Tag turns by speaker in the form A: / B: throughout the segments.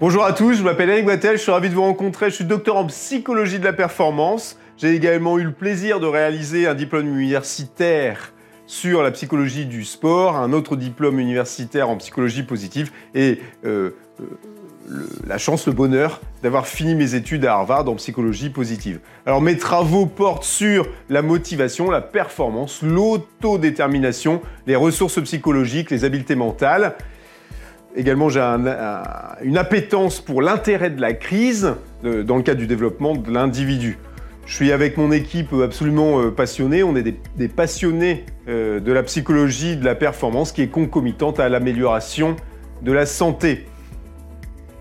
A: Bonjour à tous, je m'appelle Eric Wattel, je suis ravi de vous rencontrer. Je suis docteur en psychologie de la performance. J'ai également eu le plaisir de réaliser un diplôme universitaire sur la psychologie du sport, un autre diplôme universitaire en psychologie positive et euh, euh, la chance, le bonheur d'avoir fini mes études à Harvard en psychologie positive. Alors mes travaux portent sur la motivation, la performance, l'autodétermination, les ressources psychologiques, les habiletés mentales. Également, j'ai un- un- une appétence pour l'intérêt de la crise euh, dans le cadre du développement de l'individu. Je suis avec mon équipe absolument euh, passionnée. On est des, passionnés euh, de la psychologie de la performance qui est concomitante à l'amélioration de la santé.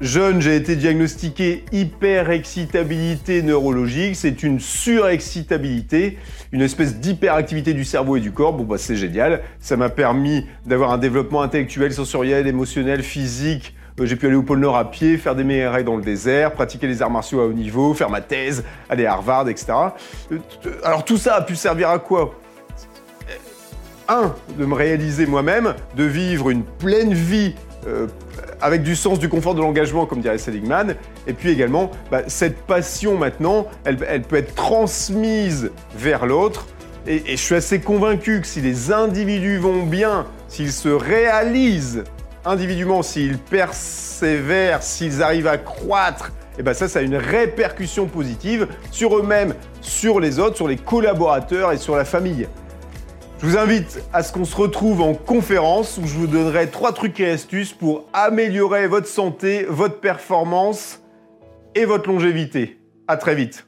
A: Jeune, j'ai été diagnostiqué hyperexcitabilité neurologique. C'est une surexcitabilité, une espèce d'hyperactivité du cerveau et du corps. Bon, bah, c'est génial. Ça m'a permis d'avoir un développement intellectuel, sensoriel, émotionnel, physique. Euh, J'ai pu aller au pôle Nord à pied, faire des MRI dans le désert, pratiquer les arts martiaux à haut niveau, faire ma thèse, aller à Harvard, etc. Euh, t- Alors tout ça a pu servir à quoi? Un, de me réaliser moi-même, de vivre une pleine vie euh, avec du sens du confort de l'engagement, comme dirait Seligman, et puis également, bah, cette passion maintenant, elle, peut être transmise vers l'autre, et, et je suis assez convaincu que si les individus vont bien, s'ils se réalisent individuellement, s'ils persévèrent, s'ils arrivent à croître, et ben ça, ça a une répercussion positive sur eux-mêmes, sur les autres, sur les collaborateurs et sur la famille. Je vous invite à ce qu'on se retrouve en conférence où je vous donnerai trois trucs et astuces pour améliorer votre santé, votre performance et votre longévité. À très vite.